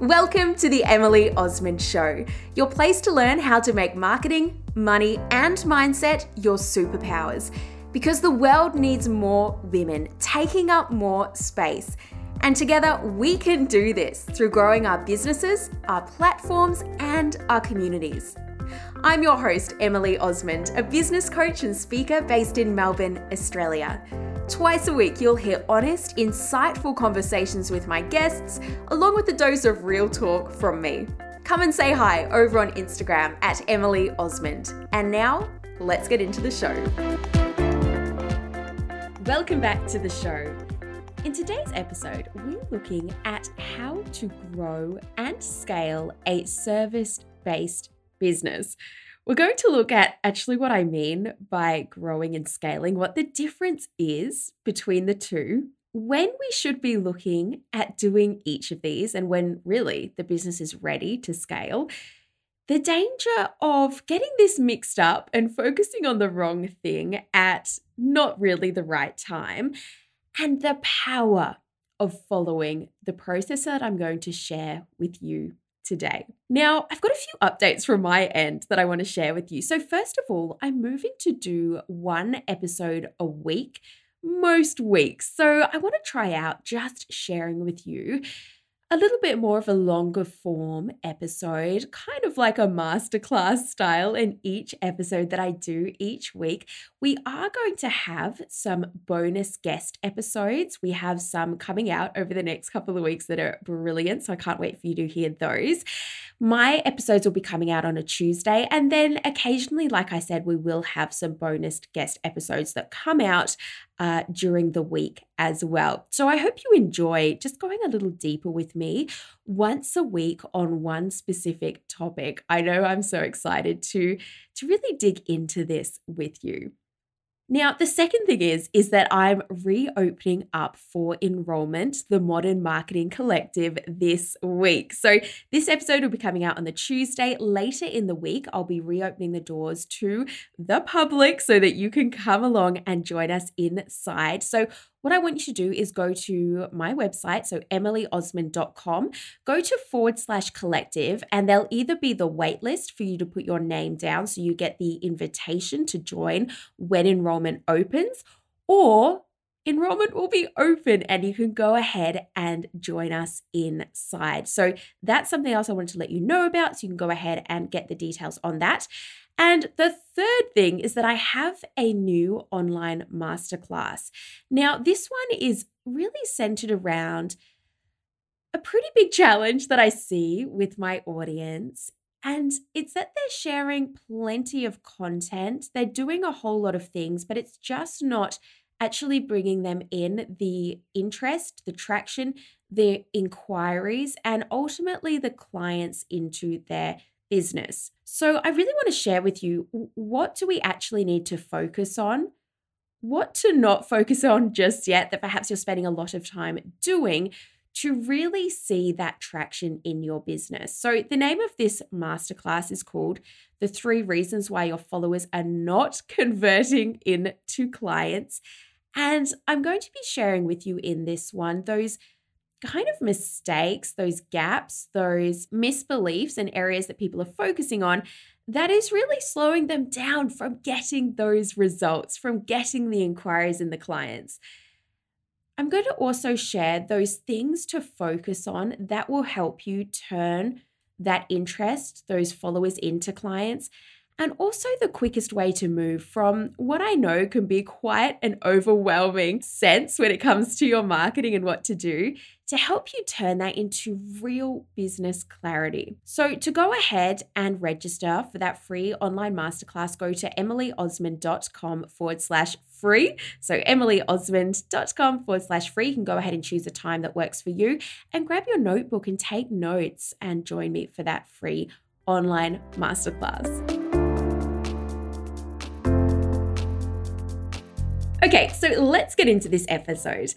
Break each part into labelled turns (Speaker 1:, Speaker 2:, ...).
Speaker 1: Welcome to the Emily Osmond Show, your place to learn how to make marketing, money, and mindset your superpowers. Because the world needs more women taking up more space. And together we can do this through growing our businesses, our platforms, and our communities. I'm your host, Emily Osmond, a business coach and speaker based in Melbourne, Australia. Twice a week, you'll hear honest, insightful conversations with my guests, along with a dose of real talk from me. Come and say hi over on Instagram at Emily Osmond. And now, let's get into the show. Welcome back to the show. In today's episode, we're looking at how to grow and scale a service based business. We're going to look at actually what I mean by growing and scaling, what the difference is between the two, when we should be looking at doing each of these, and when really the business is ready to scale. The danger of getting this mixed up and focusing on the wrong thing at not really the right time, and the power of following the process that I'm going to share with you today. Now, I've got a few updates from my end that I want to share with you. So, first of all, I'm moving to do one episode a week most weeks. So, I want to try out just sharing with you a little bit more of a longer form episode, kind of like a masterclass style in each episode that I do each week. We are going to have some bonus guest episodes. We have some coming out over the next couple of weeks that are brilliant. So I can't wait for you to hear those. My episodes will be coming out on a Tuesday. And then occasionally, like I said, we will have some bonus guest episodes that come out uh, during the week as well. So I hope you enjoy just going a little deeper with me once a week on one specific topic. I know I'm so excited to to really dig into this with you. Now, the second thing is is that I'm reopening up for enrollment the Modern Marketing Collective this week. So, this episode will be coming out on the Tuesday. Later in the week, I'll be reopening the doors to the public so that you can come along and join us inside. So, what I want you to do is go to my website, so emilyosmond.com, go to forward slash collective, and there'll either be the waitlist for you to put your name down so you get the invitation to join when enrollment opens, or enrollment will be open and you can go ahead and join us inside. So that's something else I wanted to let you know about. So you can go ahead and get the details on that. And the third thing is that I have a new online masterclass. Now, this one is really centered around a pretty big challenge that I see with my audience. And it's that they're sharing plenty of content. They're doing a whole lot of things, but it's just not actually bringing them in the interest, the traction, the inquiries, and ultimately the clients into their business. So, I really want to share with you what do we actually need to focus on? What to not focus on just yet that perhaps you're spending a lot of time doing to really see that traction in your business. So, the name of this masterclass is called The Three Reasons Why Your Followers Are Not Converting into Clients. And I'm going to be sharing with you in this one those kind of mistakes, those gaps, those misbeliefs and areas that people are focusing on that is really slowing them down from getting those results, from getting the inquiries and the clients. I'm going to also share those things to focus on that will help you turn that interest, those followers into clients, and also the quickest way to move from what I know can be quite an overwhelming sense when it comes to your marketing and what to do to help you turn that into real business clarity. So, to go ahead and register for that free online masterclass, go to emilyosmond.com forward slash free. So, emilyosmond.com forward slash free. You can go ahead and choose a time that works for you and grab your notebook and take notes and join me for that free online masterclass. Okay, so let's get into this episode.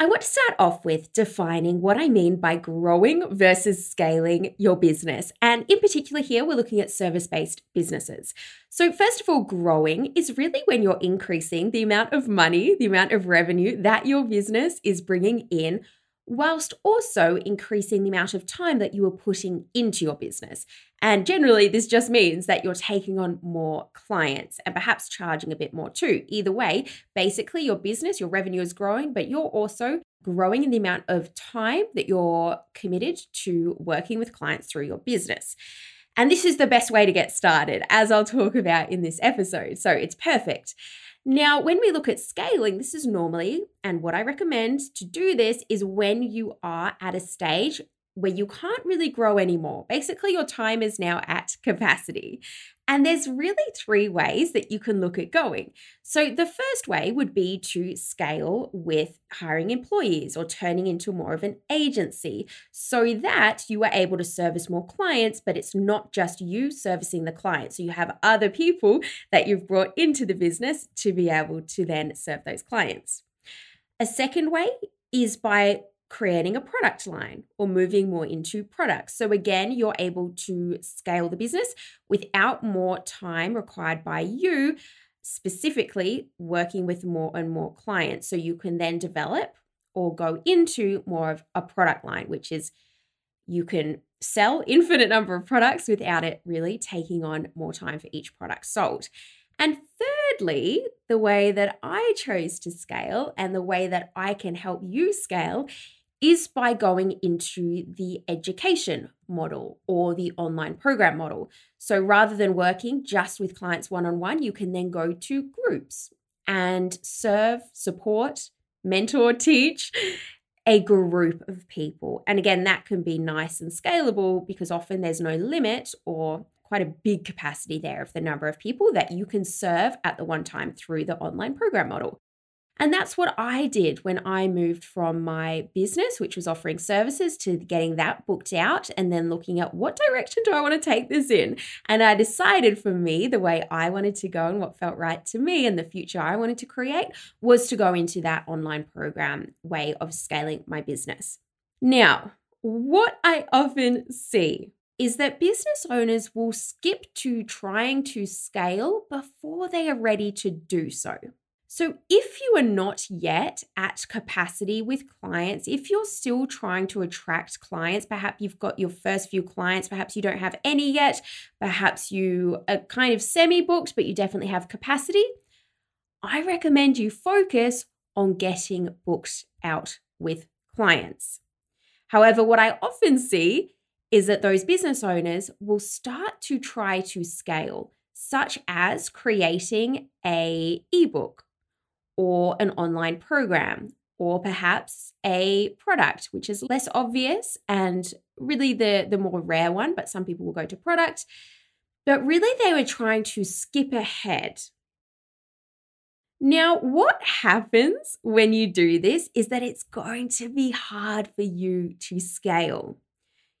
Speaker 1: I want to start off with defining what I mean by growing versus scaling your business. And in particular, here we're looking at service based businesses. So, first of all, growing is really when you're increasing the amount of money, the amount of revenue that your business is bringing in whilst also increasing the amount of time that you are putting into your business. And generally, this just means that you're taking on more clients and perhaps charging a bit more too. Either way, basically, your business, your revenue is growing, but you're also growing in the amount of time that you're committed to working with clients through your business. And this is the best way to get started, as I'll talk about in this episode. So it's perfect. Now, when we look at scaling, this is normally, and what I recommend to do this is when you are at a stage where you can't really grow anymore. Basically, your time is now at capacity. And there's really three ways that you can look at going. So, the first way would be to scale with hiring employees or turning into more of an agency so that you are able to service more clients, but it's not just you servicing the client. So, you have other people that you've brought into the business to be able to then serve those clients. A second way is by creating a product line or moving more into products. So, again, you're able to scale the business without more time required by you, specifically working with more and more clients. So, you can then develop or go into more of a product line, which is you can sell infinite number of products without it really taking on more time for each product sold. And thirdly, the way that I chose to scale and the way that I can help you scale is by going into the education model or the online program model. So rather than working just with clients one on one, you can then go to groups and serve, support, mentor, teach a group of people. And again, that can be nice and scalable because often there's no limit or quite a big capacity there of the number of people that you can serve at the one time through the online program model. And that's what I did when I moved from my business, which was offering services, to getting that booked out and then looking at what direction do I want to take this in. And I decided for me, the way I wanted to go and what felt right to me and the future I wanted to create was to go into that online program way of scaling my business. Now, what I often see is that business owners will skip to trying to scale before they are ready to do so. So, if you are not yet at capacity with clients, if you're still trying to attract clients, perhaps you've got your first few clients, perhaps you don't have any yet, perhaps you are kind of semi booked, but you definitely have capacity, I recommend you focus on getting booked out with clients. However, what I often see is that those business owners will start to try to scale, such as creating a ebook or an online program or perhaps a product which is less obvious and really the the more rare one but some people will go to product. But really they were trying to skip ahead. Now what happens when you do this is that it's going to be hard for you to scale.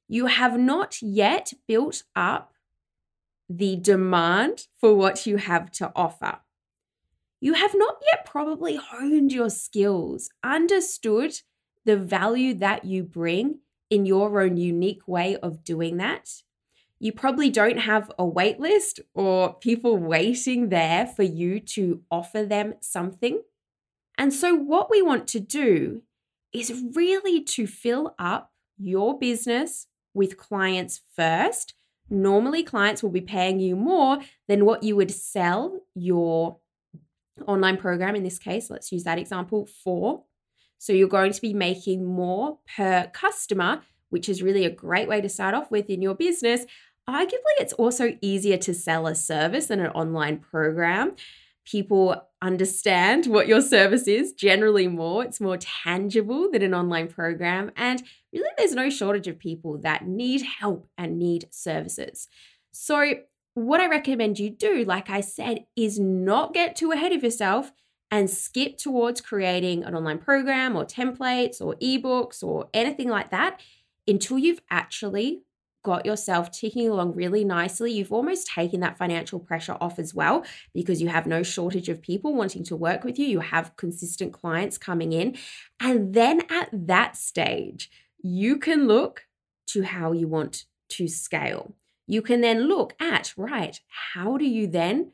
Speaker 1: You have not yet built up the demand for what you have to offer you have not yet probably honed your skills, understood the value that you bring in your own unique way of doing that. You probably don't have a wait list or people waiting there for you to offer them something. And so, what we want to do is really to fill up your business with clients first. Normally, clients will be paying you more than what you would sell your online program, in this case, let's use that example, for. So you're going to be making more per customer, which is really a great way to start off with in your business. Arguably, it's also easier to sell a service than an online program. People understand what your service is generally more. It's more tangible than an online program. And really, there's no shortage of people that need help and need services. So, what I recommend you do, like I said, is not get too ahead of yourself and skip towards creating an online program or templates or ebooks or anything like that until you've actually got yourself ticking along really nicely. You've almost taken that financial pressure off as well because you have no shortage of people wanting to work with you. You have consistent clients coming in. And then at that stage, you can look to how you want to scale you can then look at, right, how do you then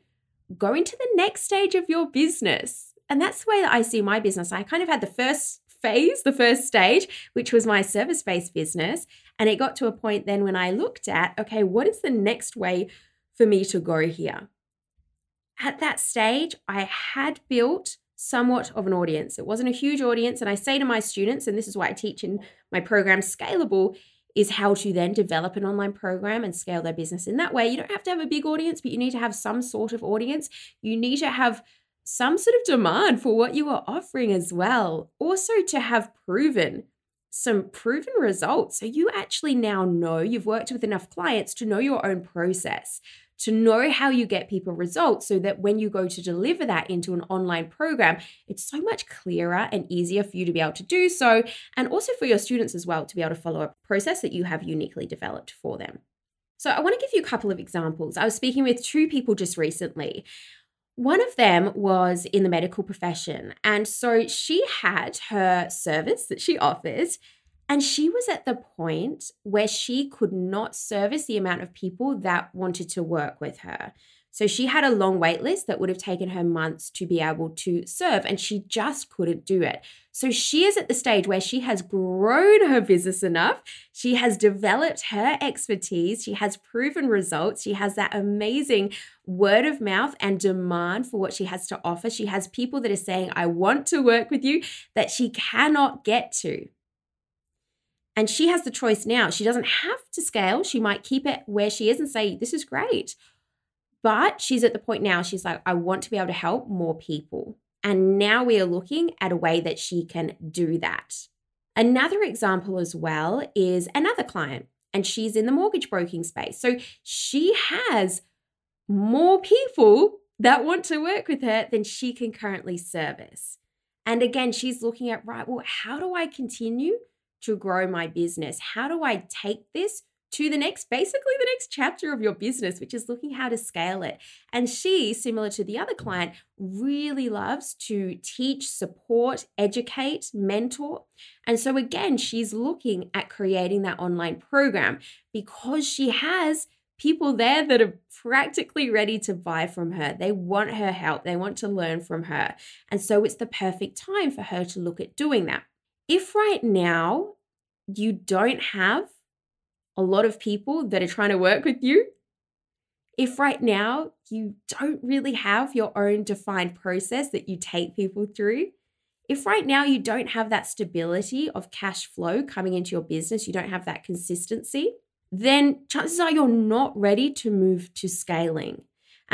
Speaker 1: go into the next stage of your business? And that's the way that I see my business. I kind of had the first phase, the first stage, which was my service based business. And it got to a point then when I looked at, okay, what is the next way for me to go here? At that stage, I had built somewhat of an audience. It wasn't a huge audience. And I say to my students, and this is why I teach in my program Scalable, is how to then develop an online program and scale their business in that way. You don't have to have a big audience, but you need to have some sort of audience. You need to have some sort of demand for what you are offering as well. Also, to have proven some proven results. So you actually now know you've worked with enough clients to know your own process, to know how you get people results so that when you go to deliver that into an online program, it's so much clearer and easier for you to be able to do so. And also for your students as well to be able to follow a process that you have uniquely developed for them. So, I want to give you a couple of examples. I was speaking with two people just recently. One of them was in the medical profession. And so she had her service that she offers, and she was at the point where she could not service the amount of people that wanted to work with her. So she had a long wait list that would have taken her months to be able to serve, and she just couldn't do it. So she is at the stage where she has grown her business enough. She has developed her expertise. She has proven results. She has that amazing word of mouth and demand for what she has to offer. She has people that are saying, I want to work with you that she cannot get to. And she has the choice now. She doesn't have to scale. She might keep it where she is and say, This is great. But she's at the point now, she's like, I want to be able to help more people. And now we are looking at a way that she can do that. Another example as well is another client, and she's in the mortgage broking space. So she has more people that want to work with her than she can currently service. And again, she's looking at, right, well, how do I continue to grow my business? How do I take this to the next, basically the next chapter of your business, which is looking how to scale it. And she, similar to the other client, really loves to teach, support, educate, mentor. And so again, she's looking at creating that online program because she has people there that are practically ready to buy from her. They want her help, they want to learn from her. And so it's the perfect time for her to look at doing that. If right now you don't have a lot of people that are trying to work with you, if right now you don't really have your own defined process that you take people through, if right now you don't have that stability of cash flow coming into your business, you don't have that consistency, then chances are you're not ready to move to scaling.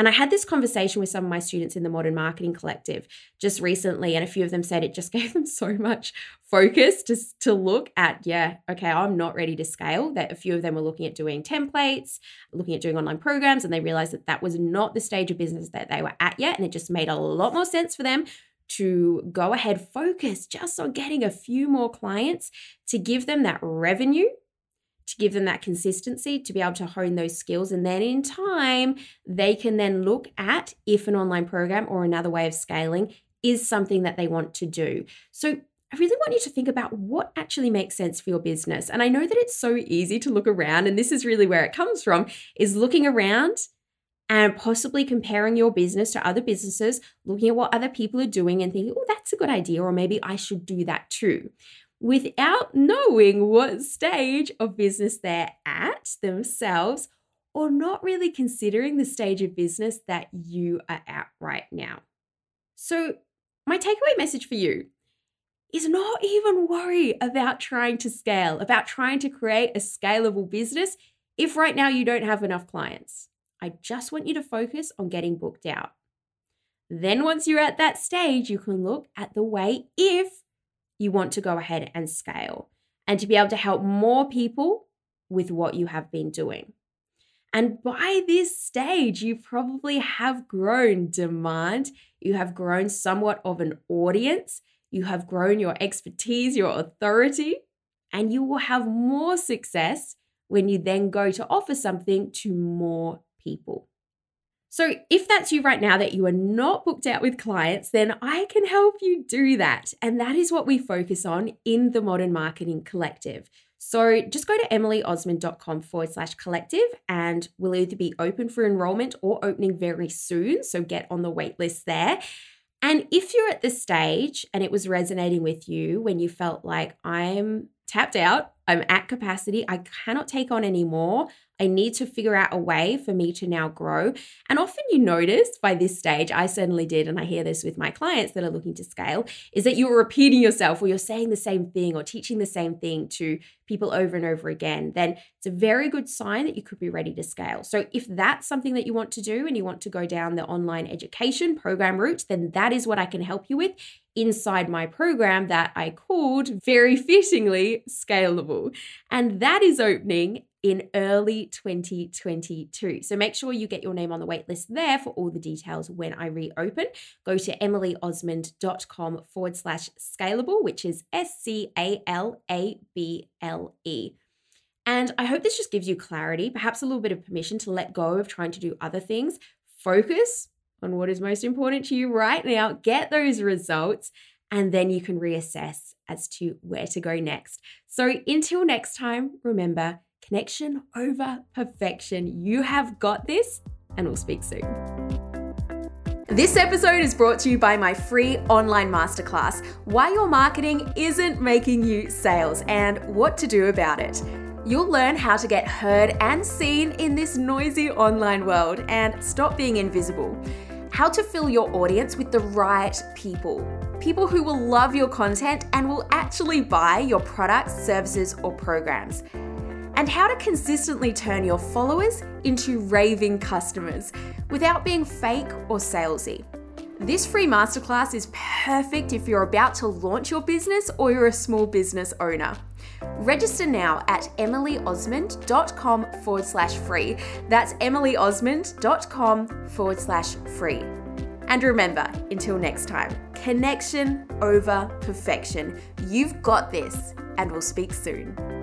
Speaker 1: And I had this conversation with some of my students in the Modern Marketing Collective just recently, and a few of them said it just gave them so much focus to, to look at, yeah, okay, I'm not ready to scale. That a few of them were looking at doing templates, looking at doing online programs, and they realized that that was not the stage of business that they were at yet. And it just made a lot more sense for them to go ahead, focus just on getting a few more clients to give them that revenue to give them that consistency to be able to hone those skills. And then in time, they can then look at if an online program or another way of scaling is something that they want to do. So I really want you to think about what actually makes sense for your business. And I know that it's so easy to look around, and this is really where it comes from, is looking around and possibly comparing your business to other businesses, looking at what other people are doing and thinking, oh, that's a good idea, or maybe I should do that too without knowing what stage of business they're at themselves or not really considering the stage of business that you are at right now. So, my takeaway message for you is not even worry about trying to scale, about trying to create a scalable business if right now you don't have enough clients. I just want you to focus on getting booked out. Then, once you're at that stage, you can look at the way if you want to go ahead and scale and to be able to help more people with what you have been doing. And by this stage, you probably have grown demand, you have grown somewhat of an audience, you have grown your expertise, your authority, and you will have more success when you then go to offer something to more people. So, if that's you right now that you are not booked out with clients, then I can help you do that. And that is what we focus on in the Modern Marketing Collective. So, just go to emilyosmond.com forward slash collective and we'll either be open for enrollment or opening very soon. So, get on the wait list there. And if you're at this stage and it was resonating with you when you felt like I'm tapped out, I'm at capacity, I cannot take on anymore, I need to figure out a way for me to now grow. And often you notice by this stage, I certainly did, and I hear this with my clients that are looking to scale, is that you're repeating yourself or you're saying the same thing or teaching the same thing to people over and over again. Then it's a very good sign that you could be ready to scale. So if that's something that you want to do and you want to go down the online education program route, then that is what I can help you with inside my program that I called very fittingly Scalable. And that is opening in early 2022. So make sure you get your name on the waitlist there for all the details when I reopen. Go to emilyosmond.com forward slash scalable, which is S C A L A B L E. And I hope this just gives you clarity, perhaps a little bit of permission to let go of trying to do other things. Focus on what is most important to you right now, get those results, and then you can reassess as to where to go next. So until next time, remember connection over perfection. You have got this, and we'll speak soon. This episode is brought to you by my free online masterclass Why Your Marketing Isn't Making You Sales and What to Do About It. You'll learn how to get heard and seen in this noisy online world and stop being invisible. How to fill your audience with the right people. People who will love your content and will actually buy your products, services, or programs and how to consistently turn your followers into raving customers without being fake or salesy. This free masterclass is perfect if you're about to launch your business or you're a small business owner. Register now at emilyosmond.com forward slash free. That's emilyosmond.com forward slash free. And remember, until next time, connection over perfection. You've got this, and we'll speak soon.